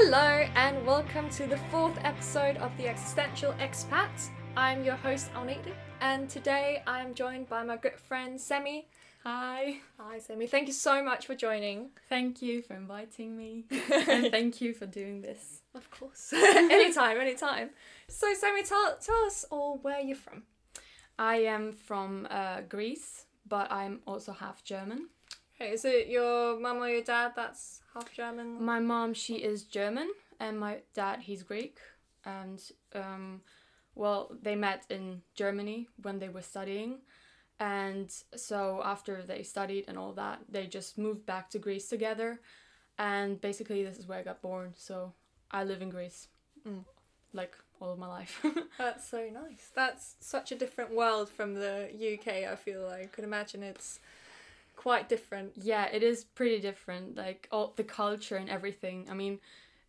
Hello, and welcome to the fourth episode of The Existential Expat. I'm your host, Alnita, and today I'm joined by my good friend, Semi. Hi. Hi, Semi. Thank you so much for joining. Thank you for inviting me. and thank you for doing this. Of course. anytime, anytime. So, Semi, tell, tell us all where you're from. I am from uh, Greece, but I'm also half German. Okay, is it your mum or your dad that's half German? My mom, she is German, and my dad, he's Greek. And, um, well, they met in Germany when they were studying. And so after they studied and all that, they just moved back to Greece together. And basically, this is where I got born. So I live in Greece, Mm. like all of my life. That's so nice. That's such a different world from the UK, I feel like. I could imagine it's quite different. Yeah, it is pretty different. Like all the culture and everything. I mean,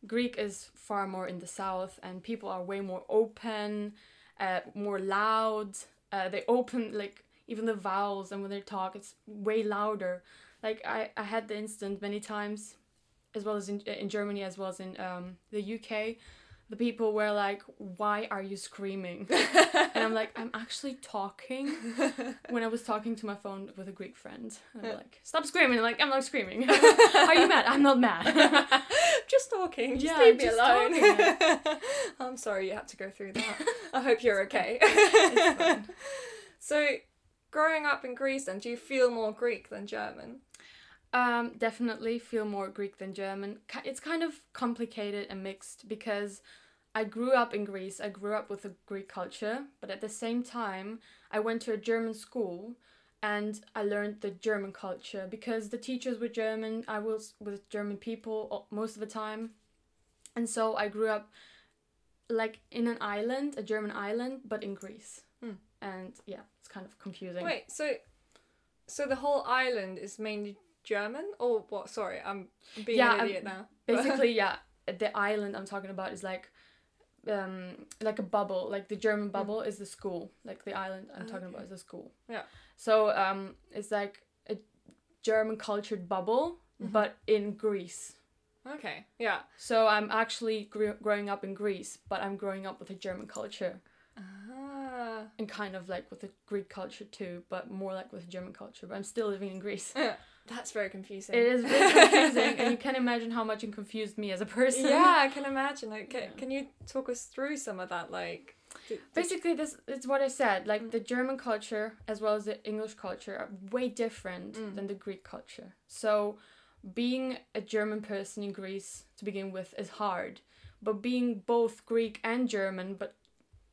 Greek is far more in the south, and people are way more open, uh, more loud. Uh, they open like even the vowels, and when they talk, it's way louder. Like I, I had the instant many times, as well as in in Germany, as well as in um, the UK. The people were like, "Why are you screaming?" and I'm like, "I'm actually talking." when I was talking to my phone with a Greek friend, and I'm uh. like, "Stop screaming!" I'm like, "I'm not screaming." Are you mad? I'm not mad. just talking. Just Yeah, leave me just alone. I'm sorry you had to go through that. I hope you're okay. So, growing up in Greece, then, do you feel more Greek than German? Um, definitely feel more Greek than German. It's kind of complicated and mixed because I grew up in Greece. I grew up with a Greek culture, but at the same time, I went to a German school and I learned the German culture because the teachers were German. I was with German people most of the time. And so I grew up like in an island, a German island, but in Greece. Hmm. And yeah, it's kind of confusing. Wait, so, so the whole island is mainly German, or what? Sorry, I'm being Yeah, an I'm- idiot now. basically yeah the island i'm talking about is like um like a bubble like the german bubble is the school like the island i'm talking about is the school Yeah. so um it's like a german cultured bubble Mhm. but in greece okay, yeah. so i'm actually gr- growing up in greece but i'm growing up with a german culture Ah. and kind of like with a greek culture too but more like with german culture but i'm still living in greece That's very confusing. it is very confusing and you can imagine how much it confused me as a person yeah, I can imagine. Like, can, Yeah. can you talk us through some of that? Like, did- did- Basically, this is what I said. Like Mm. the German culture as well as the English culture are way different Mm. than the Greek culture. So, being a German person in Greece to begin with is hard, but being both Greek and German, but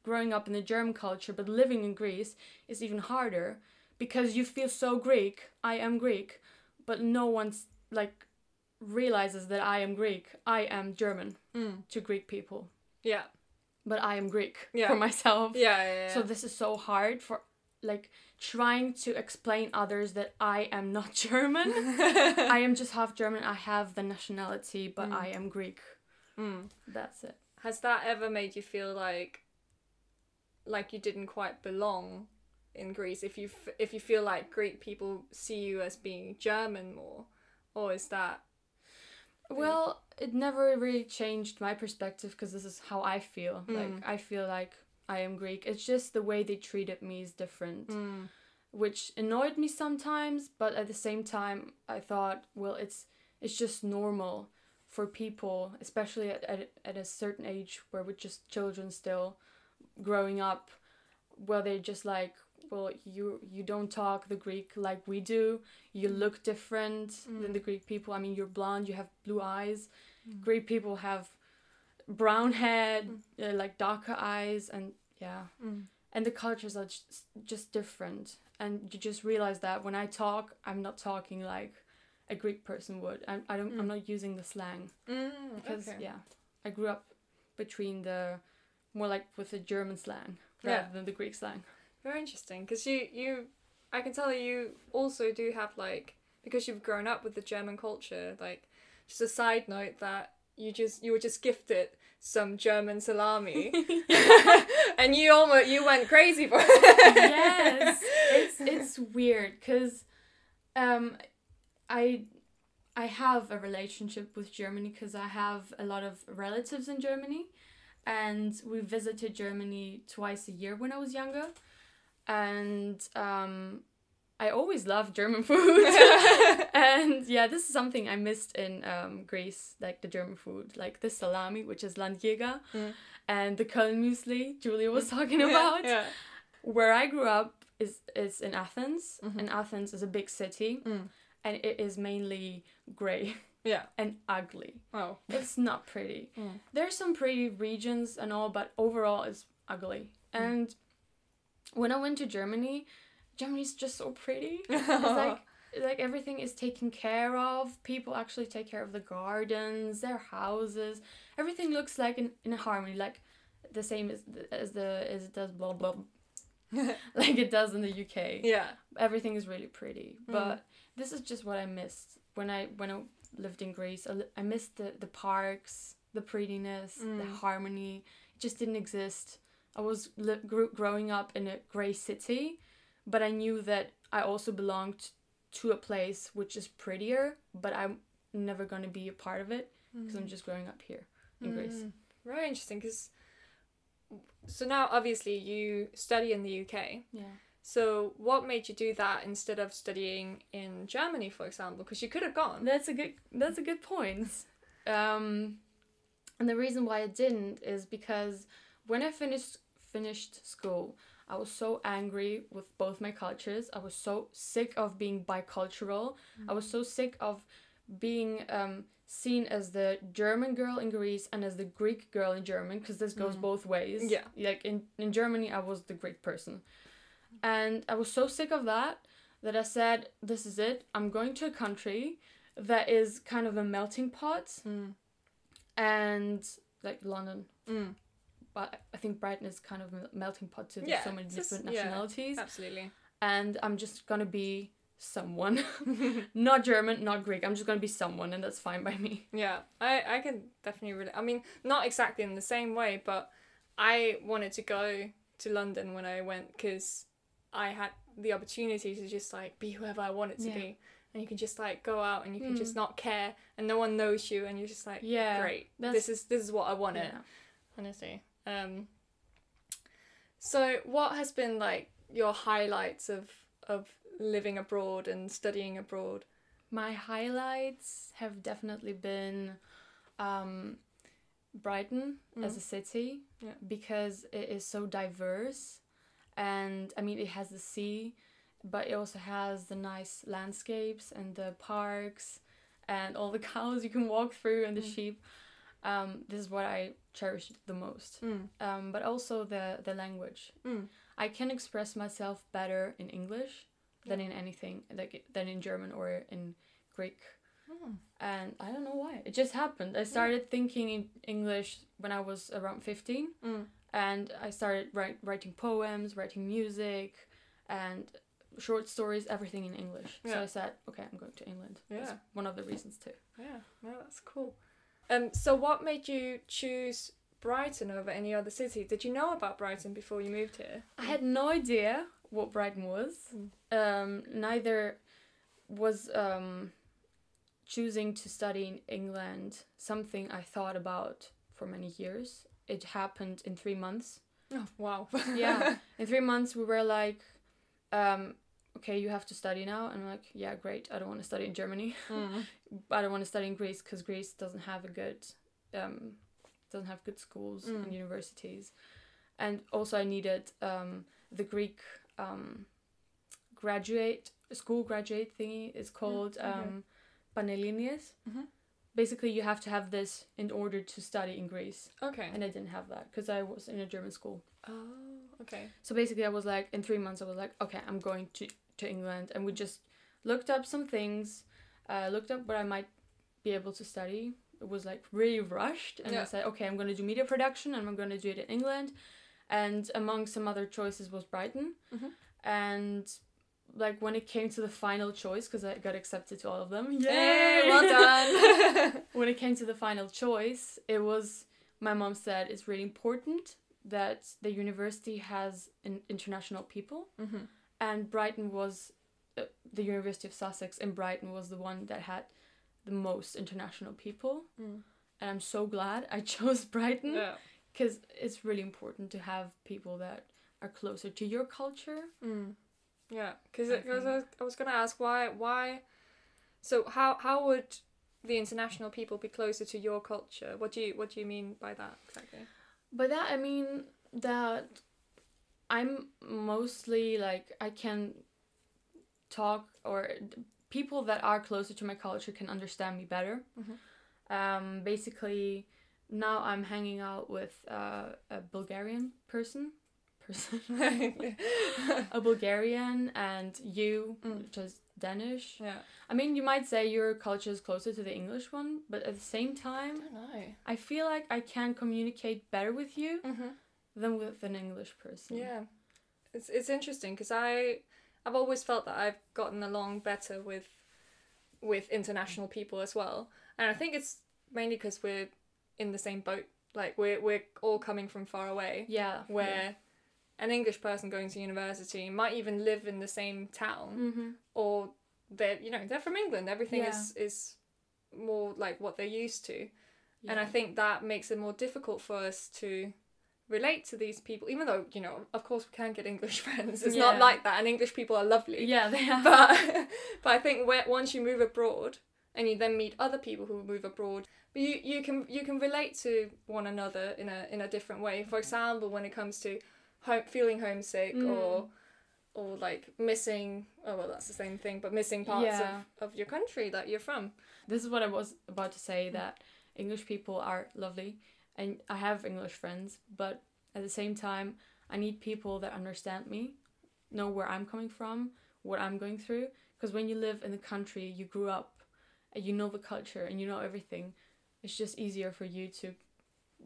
growing up in the German culture but living in Greece is even harder because you feel so Greek. I am Greek, but no one's like realizes that I am Greek. I am German Mm. to Greek people, Yeah. but I am Greek Yeah. for myself. Yeah, yeah, yeah. So this is so hard for like trying to explain others that I am not German. I am just half German. I have the nationality, but Mm. I am Greek. Mm. That's it. Has that ever made you feel like like you didn't quite belong in Greece? If you f- if you feel like Greek people see you as being German more, or is that Well, it never really changed my perspective because this is how I feel. Mm. Like I feel like I am Greek. It's just the way they treated me is different, Mm. which annoyed me sometimes, but at the same time I thought, well, it's it's just normal for people, especially at, at, at a certain age where we're just children still growing up, where they're just like, well, you you don't talk the Greek like we do. You look different than Mm. the Greek people. I mean, you're blonde, you have blue eyes. Mm. Greek people have brown hair, uh, like darker eyes, and yeah, Mm. and the cultures are just, just different. And you just realize that when I talk, I'm not talking like a Greek person would. I, I don't. Mm. I'm not using the slang Mm, because okay. yeah, I grew up between the more like with the German slang Yeah. rather than the Greek slang. Very interesting, because you you, I can tell you also do have like because you've grown up with the German culture. Like, just a side note that you just you were just gifted some German salami, and you almost you went crazy for it. yes, it's it's weird because um, I I have a relationship with Germany because I have a lot of relatives in Germany, and we visited Germany twice a year when I was younger, and um, I always loved German food. and yeah, this is something I missed in um, Greece, like the German food, like the salami, which is Landjäger, Mm. and the Köln muesli Julia was talking about. Yeah. Where I grew up is is in Athens, Mhm. and Athens is a big city, Mm. and it is mainly grey Yeah. and ugly. Oh. It's not pretty. Mm. There's some pretty regions and all, but overall it's ugly. Mm. And when I went to Germany, Germany's just so pretty. It's like like everything is taken care of. People actually take care of the gardens, their houses. Everything looks like in, in harmony, like the same as the, as the as it does blah blah like it does in the UK. yeah. Everything is really pretty, Mm. but this is just what I missed when I when I lived in Greece. I, li- I missed the the parks, the prettiness, the Mm. harmony. It just didn't exist. I was li- grew, growing up in a grey city, but I knew that I also belonged to a place which is prettier, but I'm never gonna be a part of it because I'm just growing up here in Greece. Mm. Very interesting because so now obviously you study in the UK. Yeah. So what made you do that instead of studying in Germany, for example? Because you could have gone. That's a good. That's a good point. Um, and the reason why I didn't is because when I finished finished school, I was so angry with both my cultures. I was so sick of being bicultural. I was so sick of being um, seen as the German girl in Greece and as the Greek girl in German because this goes Mm. both ways. Yeah. Like in in Germany, I was the Greek person, and I was so sick of that that I said, "This is it. I'm going to a country that is kind of a melting pot, Mm. and like London." Mm. But I think Brighton is kind of a melting pot too. There's Yeah, so many it's just- different yeah. nationalities, Absolutely. and I'm just gonna be someone, not German, not Greek. I'm just gonna be someone, and that's fine by me. Yeah, I, I can definitely really. I mean, not exactly in the same way, but I wanted to go to London when I went because I had the opportunity to just like be whoever I wanted to Yeah. be, and you can just like go out and you can Mm. just not care, and no one knows you, and you're just like, Yeah, great, that's- this is this is what I wanted, Yeah. honestly. Um. So, what has been like your highlights of of living abroad and studying abroad? My highlights have definitely been um, Brighton as Mhm. a city Yeah. because it is so diverse. And I mean, it has the sea, but it also has the nice landscapes and the parks and all the cows you can walk through and the Mm. sheep. Um, this is what I cherish the most. Mm. Um, but also the, the language. Mm. I can express myself better in English than in anything like than in German or in Greek. Mm. And I don't know why. It just happened. I started thinking in English when I was around 15 Mm. and I started write, writing poems, writing music and short stories, everything in English. Yeah. So I said, okay, I'm going to England. That's Yeah. one of the reasons too. Yeah, no, that's cool. Um, so what made you choose Brighton over any other city? Did you know about Brighton before you moved here? I had no idea what Brighton was. Mm. Um, neither was um, choosing to study in England something I thought about for many years. It happened in three months. Oh wow. Yeah, in three months we were like, um, okay, you have to study now, and I'm like, yeah, great. I don't want to study in Germany. Mm. I don't want to study in Greece because Greece doesn't have a good, um, doesn't have good schools Mm. and universities, and also I needed um, the Greek um, graduate school graduate thingy. It's called okay. um, Panellinias. Mhm. Basically, you have to have this in order to study in Greece, Okay. and I didn't have that because I was in a German school. Oh, okay. So basically, I was like, in three months, I was like, okay, I'm going to, to England. And we just looked up some things, uh, looked up what I might be able to study. It was like really rushed. And Yeah. I said, okay, I'm going to do media production and I'm going to do it in England. And among some other choices was Brighton. Mhm. And like when it came to the final choice, because I got accepted to all of them. Yay! Well done. when it came to the final choice, it was my mom said it's really important that the university has international people, mm-hmm. And Brighton was uh, the University of Sussex in Brighton was the one that had the most international people, Mm. and I'm so glad I chose Brighton Yeah. because it's really important to have people that are closer to your culture. Mm. Yeah, because I I, was, I was gonna ask why why. So how how would the international people be closer to your culture? What do you what do you mean by that exactly? By that I mean that I'm mostly like I can talk or people that are closer to my culture can understand me better. Mhm. Um, basically, now I'm hanging out with uh, a Bulgarian person, person, a Bulgarian, and you, Mm. which is Danish. yeah. I mean, you might say your culture is closer to the English one, but at the same time, don't know. I feel like I can communicate better with you Mm-hmm. Than with an English person. Yeah, it's it's interesting because I I've always felt that I've gotten along better with with international people as well, and I think it's mainly because we're in the same boat. Like we're we're all coming from far away. Yeah. where an English person going to university might even live in the same town Mm-hmm. or they're you know they're from England everything Yeah. is is more like what they're used to and I think that makes it more difficult for us to relate to these people even though you know of course we can get English friends it's not like that and English people are lovely Yeah, they are. but but I think where, once you move abroad and you then meet other people who move abroad, but you, you can you can relate to one another in a in a different way. For example, when it comes to home, feeling homesick Mm. or or like missing oh well that's the same thing, but missing parts Yeah. of, of your country that you're from. this is what I was about to say that English people are lovely and I have English friends, but at the same time, I need people that understand me, know where I'm coming from, what I'm going through. Because when you live in the country, you grew up, and you know the culture and you know everything. It's just easier for you to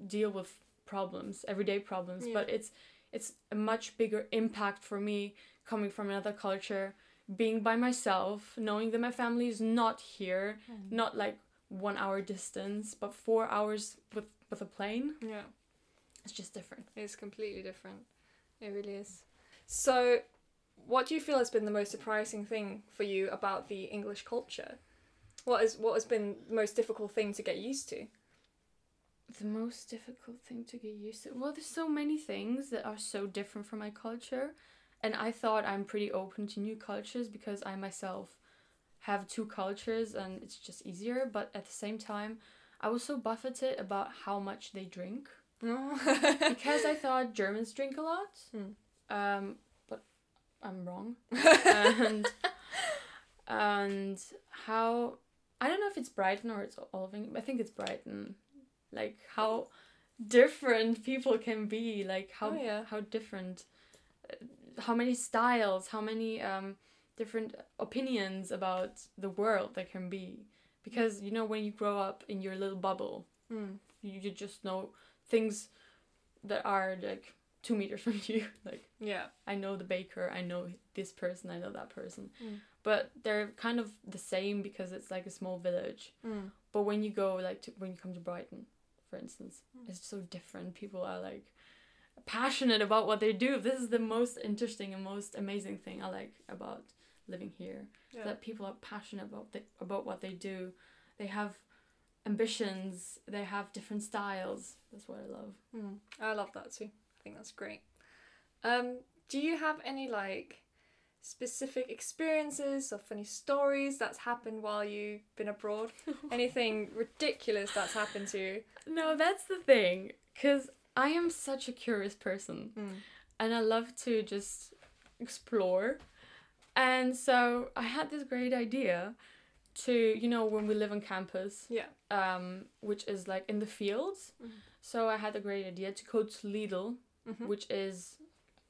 deal with problems, everyday problems. Yeah. But it's it's a much bigger impact for me coming from another culture, being by myself, knowing that my family is not here, not like one hour distance, but four hours with with a plane. Yeah. It's just different. It's completely different. It really is. So, what do you feel has been the most surprising thing for you about the English culture? What is what has been the most difficult thing to get used to? The most difficult thing to get used to. Well, there's so many things that are so different from my culture, and I thought I'm pretty open to new cultures because I myself have two cultures and it's just easier. But at the same time, I was so buffeted about how much they drink because I thought Germans drink a lot. Hmm. Um, but I'm wrong. and and how I don't know if it's Brighton or it's Olving. I think it's Brighton. Like how different people can be. Like how Oh, yeah. how different. uh, How many styles? How many um different opinions about the world there can be? Because you know when you grow up in your little bubble, Mm. you, you just know things that are like two meters from you. Like Yeah. I know the baker, I know this person, I know that person. Mm. But they're kind of the same because it's like a small village. Mm. But when you go like to when you come to Brighton, for instance, Mm. it's so different. People are like passionate about what they do. This is the most interesting and most amazing thing I like about living here. Yeah. That people are passionate about the, about what they do. They have ambitions. They have different styles. That's what I love. Mm. I love that too. I think that's great. Um, do you have any like specific experiences or funny stories that's happened while you've been abroad? Anything ridiculous that's happened to you? No, that's the thing. Because I am such a curious person. Mm. and I love to just explore. And so I had this great idea to, you know, when we live on campus, Yeah. um, which is like in the fields. Mhm. So I had a great idea to go to Lidl, Mhm. which is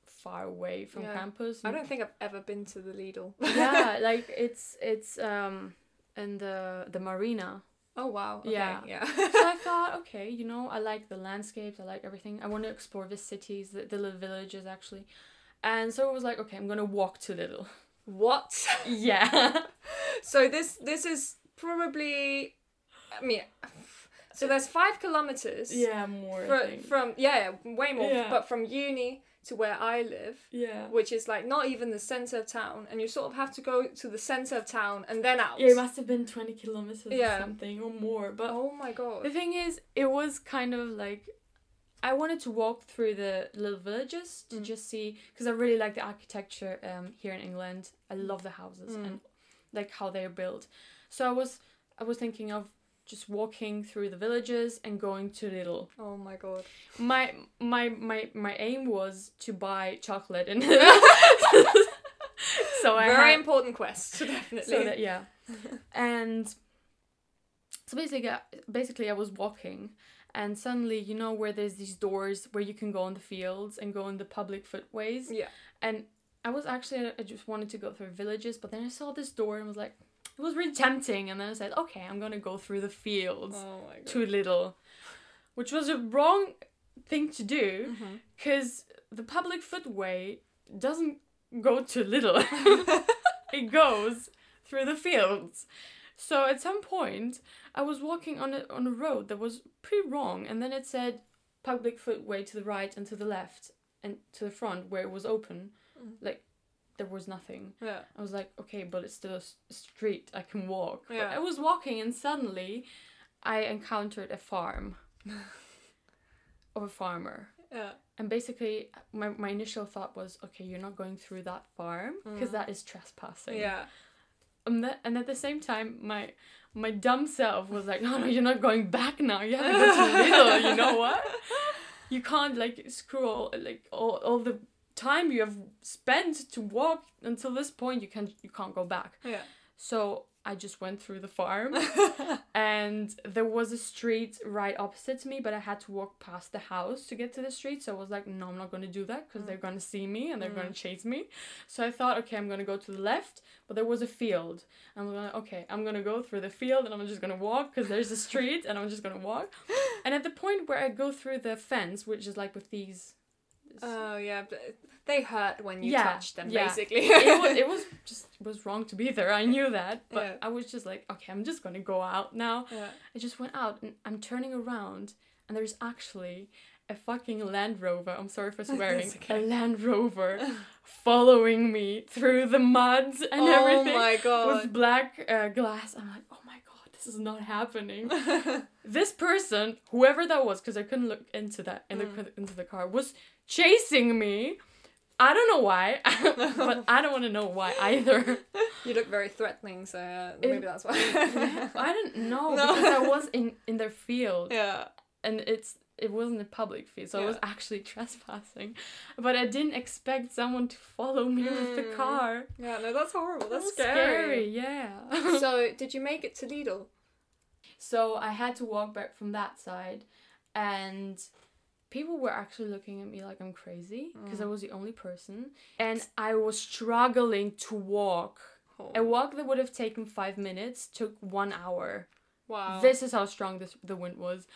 far away from Yeah. campus. I don't think I've ever been to the Lidl. yeah, like it's it's um in the the marina. Oh wow. Okay. Yeah. Yeah. so I thought, okay, you know, I like the landscapes, I like everything. I want to explore the cities, the, the little villages actually. And so it was like, okay, I'm gonna walk to Lidl. What? yeah. So this this is probably I mean So there's five kilometers. yeah, more. I from yeah, yeah, way more. Yeah. But from uni to where I live, yeah. which is like not even the center of town, and you sort of have to go to the center of town and then out. Yeah, it must have been 20 kilometers Yeah. or something or more. But oh my god. the thing is, it was kind of like I wanted to walk through the little villages to Mm. just see because I really like the architecture um, here in England. I love the houses Mm. and like how they're built. So I was I was thinking of just walking through the villages and going to Lidl. Oh my god. My my my my aim was to buy chocolate and so I Very had, important quest, definitely. so that yeah and so basically basically i was walking and suddenly you know where there's these doors where you can go in the fields and go in the public footways? Yeah. and i was actually i just wanted to go through villages but then i saw this door and was like it was really tempting. And then i said okay i'm gonna go through the fields Oh my god. to Lidl which was a wrong thing to do mm-hmm. because the public footway doesn't go to Lidl. It goes through the fields so at some point i was walking on a, on a road that was pretty wrong and then it said public footway to the right and to the left and to the front where it was open Mm. like there was nothing Yeah. i was like okay but it's still a street i can walk Yeah. but i was walking and suddenly i encountered a farm of a farmer Yeah. and basically, my, my initial thought was, okay, you're not going through that farm because Mm. that is trespassing. Yeah. And, that, and at the same time, my my dumb self was like, no, no, you're not going back now. You have to go to Lidl. You know what? You can't like screw all like all, all the time you have spent to walk until this point. You can't you can't go back. Yeah. So I just went through the farm. And there was a street right opposite to me but i had to walk past the house to get to the street. So i was like no i'm not going to do that because Mm. they're going to see me and they're going Mm. to chase me. So i thought okay i'm going to go to the left but there was a field. I'm going okay i'm going to go through the field and i'm just going to walk because there's a street and i'm just going to walk. And at the point where i go through the fence which is like with these Oh yeah, but they hurt when you Yeah, touch them, yeah. basically. it was it was just it was wrong to be there i knew that but Yeah. i was just like okay i'm just going to go out now. I just went out and I'm turning around and there's actually a fucking Land Rover. I'm sorry for swearing. Okay. A Land Rover following me through the mud and oh everything my with god. black uh, glass. I'm like, oh my god, this is not happening. this person, whoever that was, because I couldn't look into that in the Mm. into the car, was chasing me. I don't know why, but I don't want to know why either. you look very threatening, so uh, It- maybe that's why. I don't know No. because I was in in their field. yeah. and it's it wasn't a public field, so I was actually trespassing. But I didn't expect someone to follow me with the Mm. car. Yeah, no, that's horrible. That That's was scary. yeah. so, did you make it to Lidl? so I had to walk back from that side, and people were actually looking at me like I'm crazy because I Mm. was the only person, and I was struggling to walk. Oh. A walk that would have taken five minutes took one hour. Wow. This is how strong this the wind was.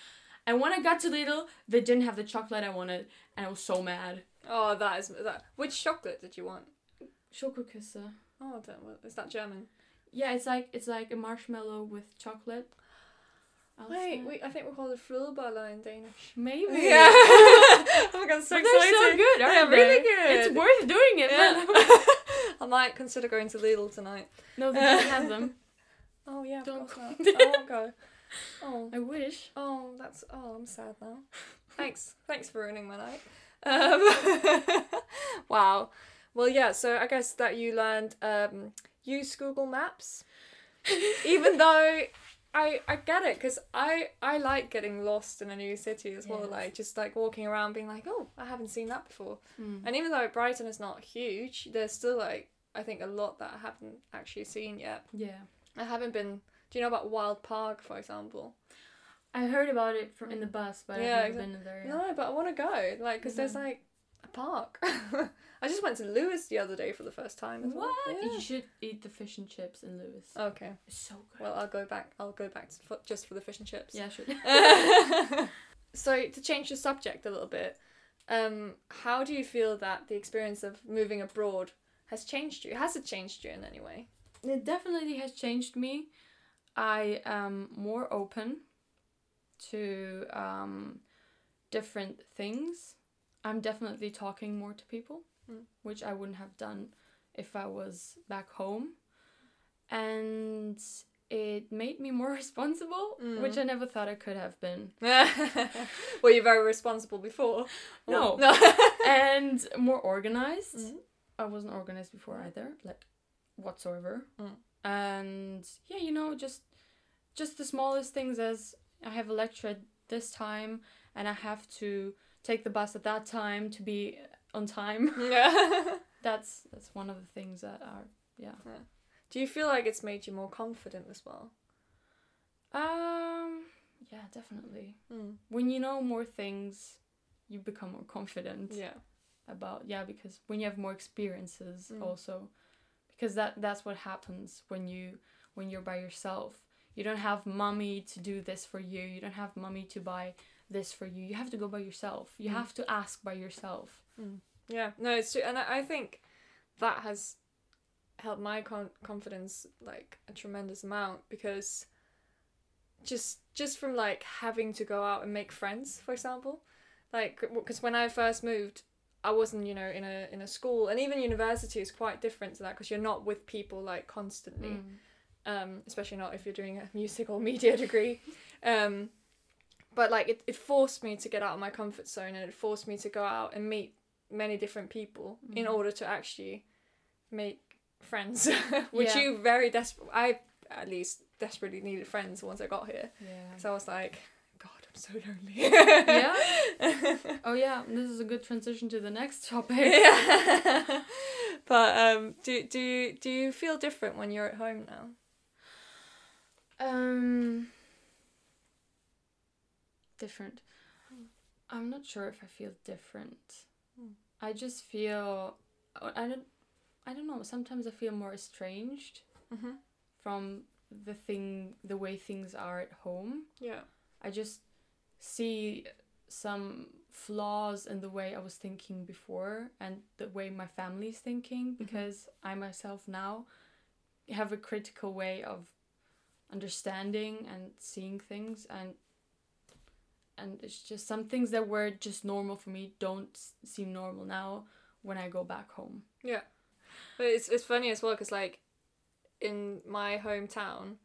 And when I got to Lidl, they didn't have the chocolate I wanted, and I was so mad. Oh, that is that. Which chocolate did you want? Schokoküsse. Oh, I don't, is that German? Yeah, it's like it's like a marshmallow with chocolate. Wait, wait, I think we're called it flødebolle in Danish. maybe. Yeah. oh my god, so But they're so good, aren't really they? good. It's worth doing it. Yeah. I might consider going to Lidl tonight. no, they don't have them. Oh yeah, of Don't course go. not. I won't go. Oh, I wish. oh, that's oh, I'm sad now. Thanks, thanks for ruining my night. Um, wow. Well, yeah. So I guess that you learned um, use Google Maps, even though I I get it because I I like getting lost in a new city as well. Yes. Like just like walking around, being like, oh, I haven't seen that before. Mm. And even though Brighton is not huge, there's still like I think a lot that I haven't actually seen yet. Yeah, I haven't been. Do you know about Wild Park, for example? I heard about it from in the bus, but Yeah, I've never exact- been there. Yet. No, but I want to go. Like, because there's like a park. I just went to Lewes the other day for the first time as well. What? Yeah. You should eat the fish and chips in Lewes. Okay. It's so good. Well, I'll go back. I'll go back for, just for the fish and chips. yeah, sure. so to change the subject a little bit, um, how do you feel that the experience of moving abroad has changed you? Has it changed you in any way? It definitely has changed me. I am more open. to um, different things. I'm definitely talking more to people, Mm. which I wouldn't have done if I was back home. And it made me more responsible, Mm. which I never thought I could have been. Were you very responsible before? No. No. and more organized. Mhm. I wasn't organized before either, like whatsoever. Mm. And yeah, you know, just just the smallest things as I have a lecture at this time and I have to take the bus at that time to be on time. yeah. that's that's one of the things that are yeah. Do you feel like it's made you more confident as well? Um yeah, definitely. Mm. When you know more things, you become more confident. Yeah. about yeah because when you have more experiences Mm. also because that that's what happens when you when you're by yourself you don't have mommy to do this for you you don't have mommy to buy this for you. You have to go by yourself. You Mm. have to ask by yourself. Yeah, no, it's true, and I, I think that has helped my con- confidence like a tremendous amount because just just from like having to go out and make friends, for example, like because when I first moved, I wasn't you know in a in a school, and even university is quite different to that because you're not with people like constantly, Mm. um, especially not if you're doing a music or media degree. Um, but like it, it forced me to get out of my comfort zone and it forced me to go out and meet many different people in Mhm. order to actually make friends which Yeah. you very desperate i at least desperately needed friends once i got here. Yeah. So i was like god i'm so lonely. Yeah? oh yeah. This is a good transition to the next topic. Yeah. But um do do you do you feel different when you're at home now? Um different. I'm not sure if i feel different. Hmm. i just feel i don't i don't know sometimes i feel more estranged mm-hmm. from the thing the way things are at home. Yeah. I just see some flaws in the way i was thinking before and the way my family's thinking because i myself now have a critical way of understanding and seeing things and and it's just some things that were just normal for me don't seem normal now when i go back home Yeah, but it's it's funny as well because like in my hometown,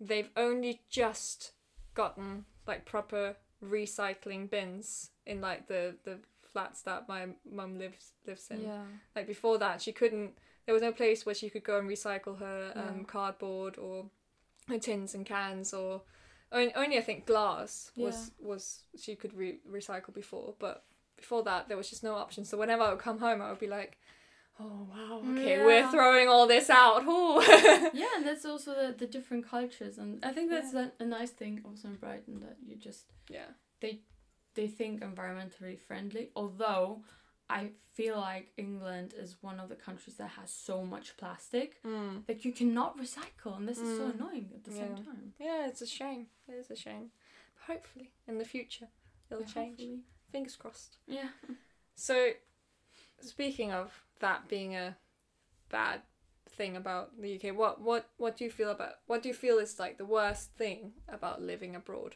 they've only just gotten like proper recycling bins in like the the flats that my mum lives lives in. yeah Like before that, she couldn't. There was no place where she could go and recycle her um, Yeah. cardboard or her tins and cans or only, only I think glass was was she could re- recycle before, but before that there was just no option. So whenever I would come home, I would be like, "Oh wow, okay, we're throwing all this out." Yeah and that's also the, the different cultures and i think that's a, a nice thing also in brighton that you just yeah, they they think environmentally friendly although i feel like england is one of the countries that has so much plastic mm. that you cannot recycle and this is so Mm. annoying at the same time yeah, it's a shame. It is a shame. But hopefully, in the future, it'll Yeah, change. hopefully. Fingers crossed. yeah So, speaking of that being a bad thing about the UK, what what what do you feel about what do you feel is like the worst thing about living abroad?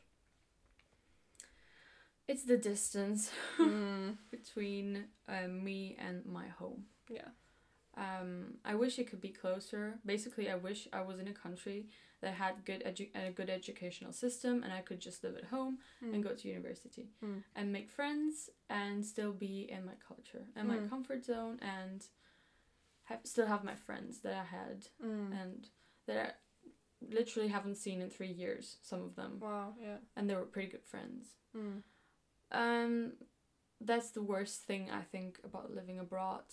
It's the distance mm, between um, me and my home yeah. Um, I wish it could be closer. Basically, I wish I was in a country that had good edu- a good educational system, and I could just live at home and go to university Mm. and make friends and still be in my culture and my Mm. comfort zone and have still have my friends that I had Mm. and that I literally haven't seen in three years. Some of them, Wow. Yeah. and they were pretty good friends. Mm. Um, that's the worst thing I think about living abroad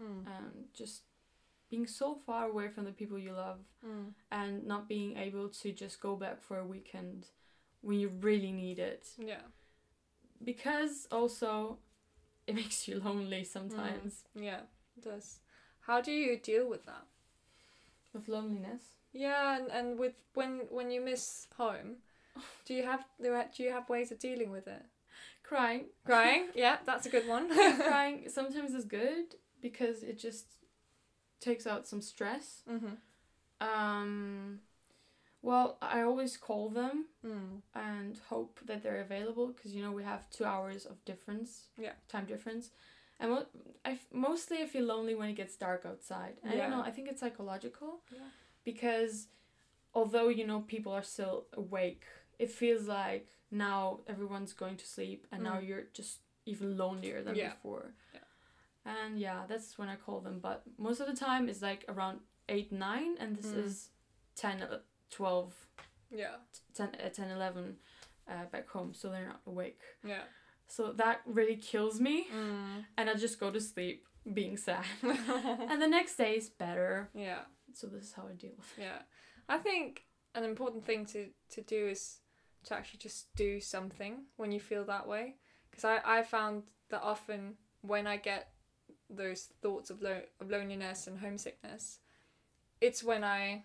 Mm. and just being so far away from the people you love Mm. and not being able to just go back for a weekend when you really need it Yeah. because also it makes you lonely sometimes Yeah. It does. How do you deal with that? with loneliness Yeah, and, and with when when you miss home, do you have do you have ways of dealing with it? Crying Crying? yeah, that's a good one. crying sometimes is good because it just takes out some stress mm-hmm. um Well, I always call them Mm. and hope that they're available because you know we have two hours of difference. Yeah. Time difference, and mo- I f- mostly I feel lonely when it gets dark outside. I don't know. I think it's psychological. Yeah. Because although you know people are still awake, it feels like now everyone's going to sleep, and now Mm. you're just even lonelier than Yeah. before. Yeah. And yeah, that's when I call them. But most of the time it's like around eight nine, and this Mm. is 10, uh, 12 Yeah. 10, uh, 10 11 uh, back home, so they're not awake. Yeah. So that really kills me, Mm. and I just go to sleep being sad. and the next day is better. yeah. So this is how I deal with it. Yeah. I think an important thing to, to do is to actually just do something when you feel that way. Because I, I found that often when I get those thoughts of, lo- of loneliness and homesickness, it's when I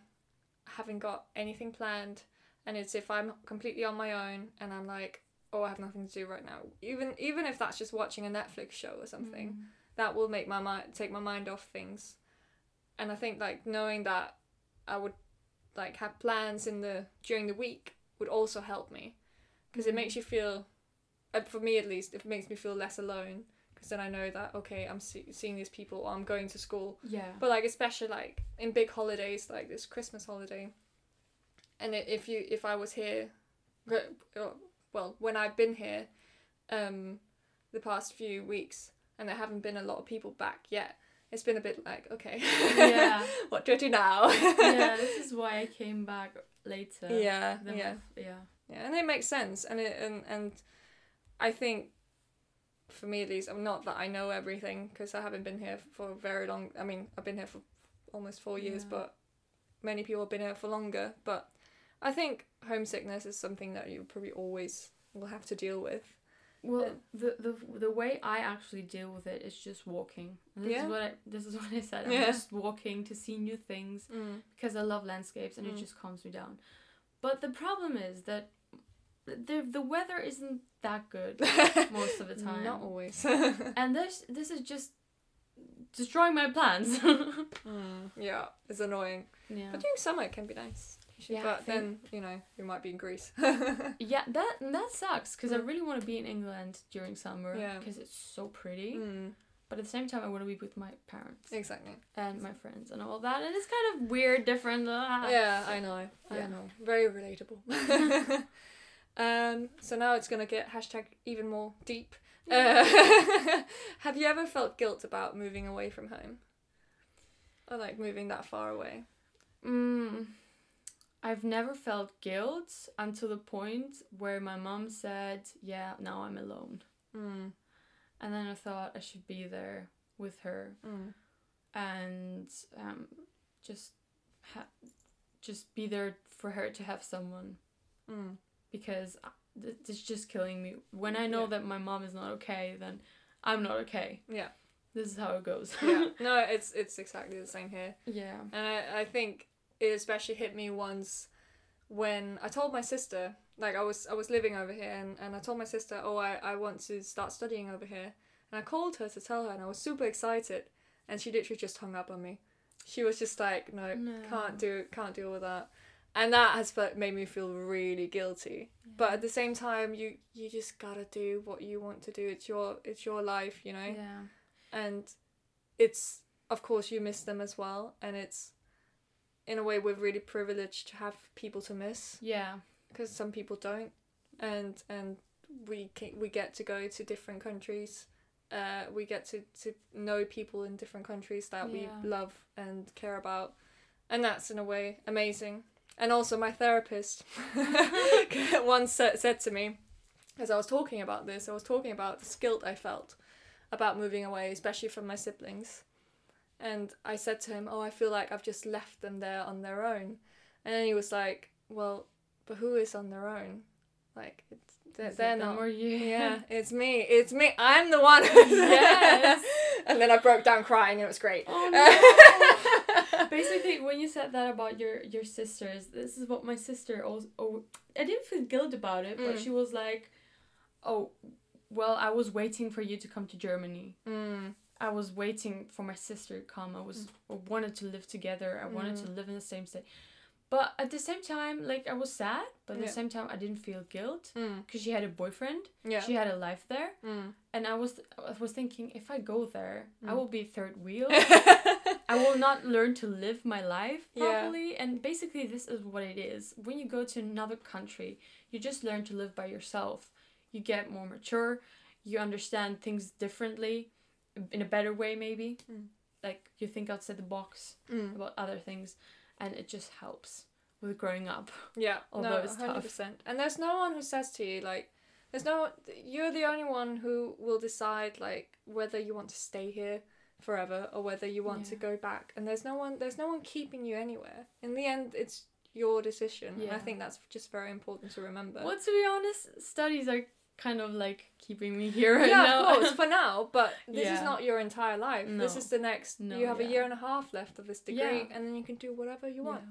haven't got anything planned and it's if I'm completely on my own and I'm like, oh, I have nothing to do right now. Even even if that's just watching a Netflix show or something Mm. that will make my mind take my mind off things and i think like knowing that i would like have plans in the during the week would also help me because it Mhm. makes you feel uh, for me at least it makes me feel less alone because then i know that okay i'm see- seeing these people or i'm going to school Yeah. but like especially like in big holidays like this christmas holiday and if you if i was here uh, well when i've been here um the past few weeks and there haven't been a lot of people back yet it's been a bit like okay Yeah. what do i do now yeah, this is why I came back later. yeah yeah yeah. yeah and it makes sense and it and and i think for me at least i'm not that i know everything because i haven't been here for very long i mean i've been here for almost four years Yeah. but many people have been here for longer but i think homesickness is something that you probably always will have to deal with Well, the, the the way I actually deal with it is just walking. And this Yeah. is what I this is what I said. I'm Yeah. just walking to see new things because I love landscapes and Mm. it just calms me down. But the problem is that the the weather isn't that good most of the time. not always And this this is just destroying my plans. Mm, yeah it's annoying yeah. but during summer it can be nice Yeah, but then you know you might be in greece Yeah, that that sucks because I Mm. really want to be in England during summer Yeah. because it's so pretty. Mm, But at the same time, I want to be with my parents exactly and my friends and all that, and it's kind of weird, different. ah. Yeah, I know. I know. Very relatable. um, so now it's gonna get hashtag even more deep. Uh, have you ever felt guilt about moving away from home? Or like moving that far away? Mm, I've never felt guilt until the point where my mom said, "Yeah, now I'm alone," Mm. and then I thought I should be there with her Mm. and um, just ha- just be there for her to have someone Mm. because th- it's just killing me. When I know Yeah. that my mom is not okay, then I'm not okay. Yeah. This is how it goes. Yeah. no, it's it's exactly the same here. yeah. And I, I think it especially hit me once when I told my sister, like I was I was living over here and, and I told my sister, Oh, I, I want to start studying over here and I called her to tell her and I was super excited and she literally just hung up on me. She was just like, No, No. can't do can't deal with that. And that has made me feel really guilty. But at the same time you you just gotta do what you want to do. It's your it's your life, you know? Yeah. and it's of course you miss them as well and it's in a way we're really privileged to have people to miss. Yeah. because some people don't. And and we can, we get to go to different countries uh, we get to, to know people in different countries that Yeah. we love and care about. And that's in a way amazing. And also my therapist once said, said to me as I was talking about this I was talking about the guilt I felt about moving away especially from my siblings and I said to him oh I feel like I've just left them there on their own and then he was like well but who is on their own like it's they're, Is they're not or you? yeah, it's me. It's me. I'm the one. Yes. and then I broke down crying, and it was great. Oh no. Basically, when you said that about your your sisters, this is what my sister also. Oh, I didn't feel guilt about it, but Mm. she was like, "Oh, well, I was waiting for you to come to Germany. mm, I was waiting for my sister to come. I was I wanted to live together. I wanted to live in the same state." But at the same time, like I was sad, but at Yeah. the same time, I didn't feel guilt Mm. because she had a boyfriend. Yeah. She had a life there, Mm. and I was I was thinking if I go there, I Mm. will be third wheel. I will not learn to live my life Yeah. properly. And basically, this is what it is. When you go to another country, you just learn to live by yourself. You get more mature. You understand things differently, in a better way, maybe. Mm. Like you think outside the box Mm. about other things, and it just helps with growing up. Yeah, Although no, it's tough. hundred percent. And there's no one who says to you like, there's no. You're the only one who will decide like whether you want to stay here forever or whether you want to go back. And there's no one. There's no one keeping you anywhere. In the end, it's your decision. And I think that's just very important to remember. Well, to be honest, studies are kind of like keeping me here right yeah, now. of course, for now. But this is not your entire life. This is the next. No, you have yeah. a year and a half left of this degree, Yeah. and then you can do whatever you want.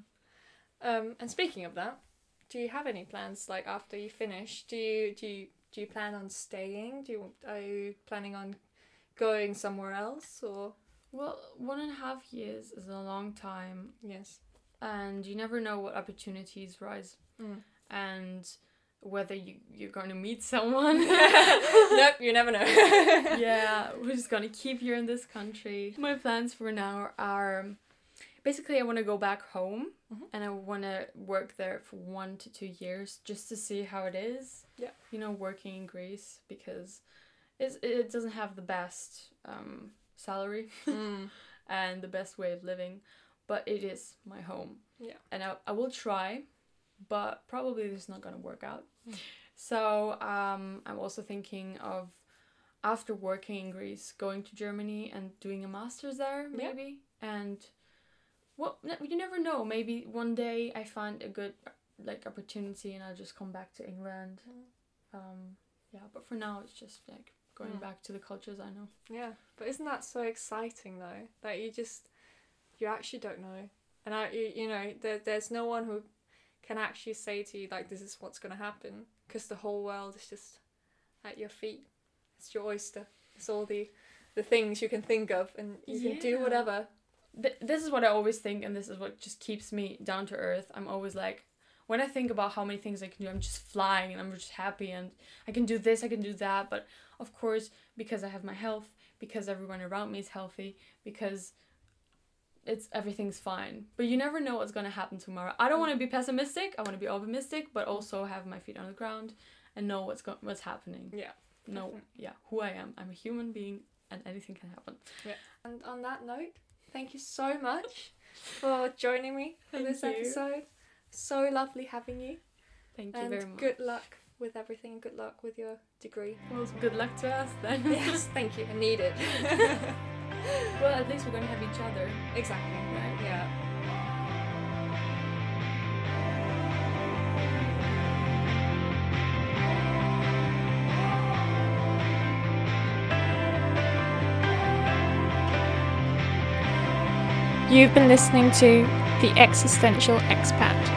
Yeah. Um, and speaking of that, do you have any plans like after you finish? Do you do you do you plan on staying? Do you are you planning on going somewhere else or Well, one and a half years is a long time, yes? and you never know what opportunities rise Mm. and whether you, you're going to meet someone. nope, you never know. yeah, we're just gonna keep here in this country. My plans for now are basically I want to go back home Mhm. and I want to work there for one to two years just to see how it is. Yeah. You know, working in Greece because it's, it doesn't have the best um, salary Mm. and the best way of living, but it is my home. Yeah. And I, I will try, but probably this is not going to work out. Mm. So um, I'm also thinking of after working in Greece, going to Germany and doing a master's there, Yeah. maybe. And well, you never know. Maybe one day I find a good like opportunity and I'll just come back to England. Um, yeah, but for now it's just like going Mm. back to the cultures I know. Yeah, but isn't that so exciting though? That you just you actually don't know, and I you, you know there there's no one who can actually say to you like this is what's gonna happen because the whole world is just at your feet. It's your oyster. It's all the the things you can think of, and you can do whatever. Th- this is what I always think, and this is what just keeps me down to earth. I'm always like, when I think about how many things I can do, I'm just flying and I'm just happy and I can do this, I can do that. But of course, because I have my health, because everyone around me is healthy, because it's everything's fine. But you never know what's gonna happen tomorrow. I don't want to be pessimistic. I want to be optimistic, but also have my feet on the ground and know what's go- what's happening. Yeah. No. Definitely. yeah, who I am. I'm a human being, and anything can happen. Yeah. And on that note, thank you so much for joining me for Thank this you. episode. So lovely having you, Thank you and very much. good luck with everything. and Good luck with your degree. Well, good luck to us then. yes, thank you. I need it. Well, at least we're gonna have each other. exactly. Right. Yeah. You've been listening to The Existential Expat.